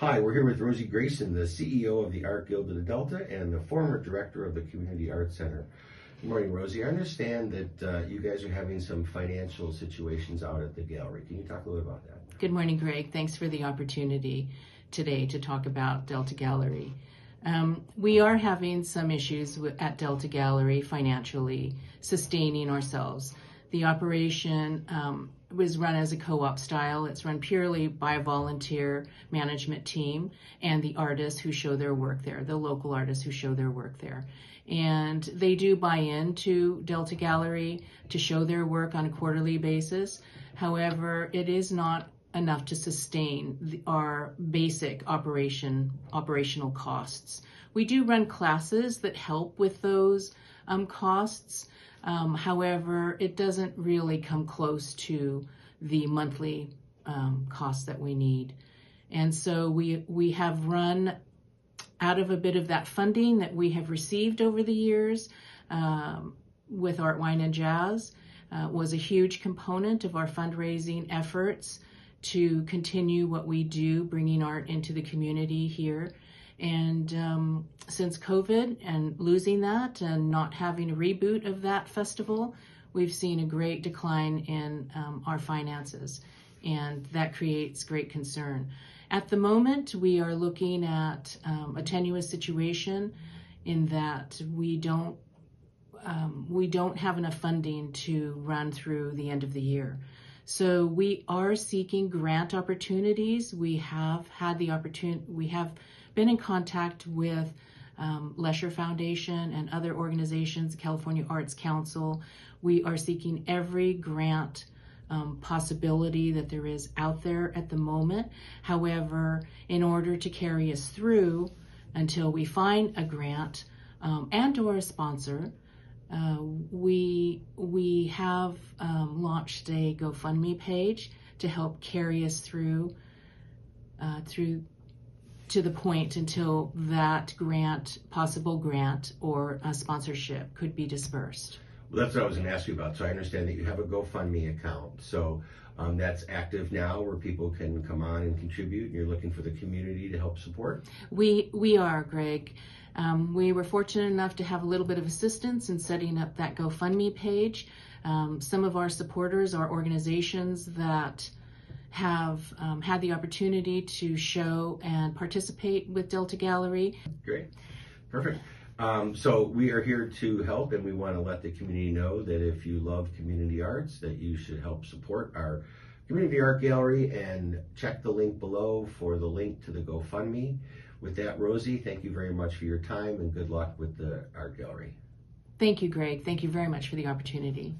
Hi, we're here with Rosie Grayson, the CEO of the Art Guild of the Delta and the former director of the Community Arts Center. Good morning, Rosie. I understand that uh, you guys are having some financial situations out at the gallery. Can you talk a little about that? Good morning, Greg. Thanks for the opportunity today to talk about Delta Gallery. Um, we are having some issues at Delta Gallery financially, sustaining ourselves. The operation um, was run as a co-op style. It's run purely by a volunteer management team and the artists who show their work there, the local artists who show their work there. And they do buy into Delta Gallery to show their work on a quarterly basis. However, it is not enough to sustain the, our basic operation operational costs. We do run classes that help with those um, costs. Um, however, it doesn't really come close to the monthly um, costs that we need. And so we, we have run out of a bit of that funding that we have received over the years um, with Art, Wine, and Jazz. Uh, was a huge component of our fundraising efforts to continue what we do, bringing art into the community here. And um, since COVID and losing that and not having a reboot of that festival, we've seen a great decline in um, our finances, and that creates great concern. At the moment, we are looking at um, a tenuous situation in that we don't um, we don't have enough funding to run through the end of the year. So we are seeking grant opportunities. We have had the opportunity, we have been in contact with um, Lesher Foundation and other organizations, California Arts Council. We are seeking every grant um, possibility that there is out there at the moment. However, in order to carry us through until we find a grant um, and or a sponsor, uh, we we have um, launched a GoFundMe page to help carry us through uh, through to the point until that grant, possible grant or a sponsorship could be dispersed. Well, that's what I was going to ask you about. So I understand that you have a GoFundMe account. So um, that's active now, where people can come on and contribute. And you're looking for the community to help support. We we are, Greg. Um, we were fortunate enough to have a little bit of assistance in setting up that GoFundMe page. Um, some of our supporters are organizations that have um, had the opportunity to show and participate with Delta Gallery. Great, perfect. Um, so we are here to help, and we want to let the community know that if you love community arts, that you should help support our community art gallery and check the link below for the link to the GoFundMe. With that, Rosie, thank you very much for your time and good luck with the art gallery. Thank you, Greg. Thank you very much for the opportunity.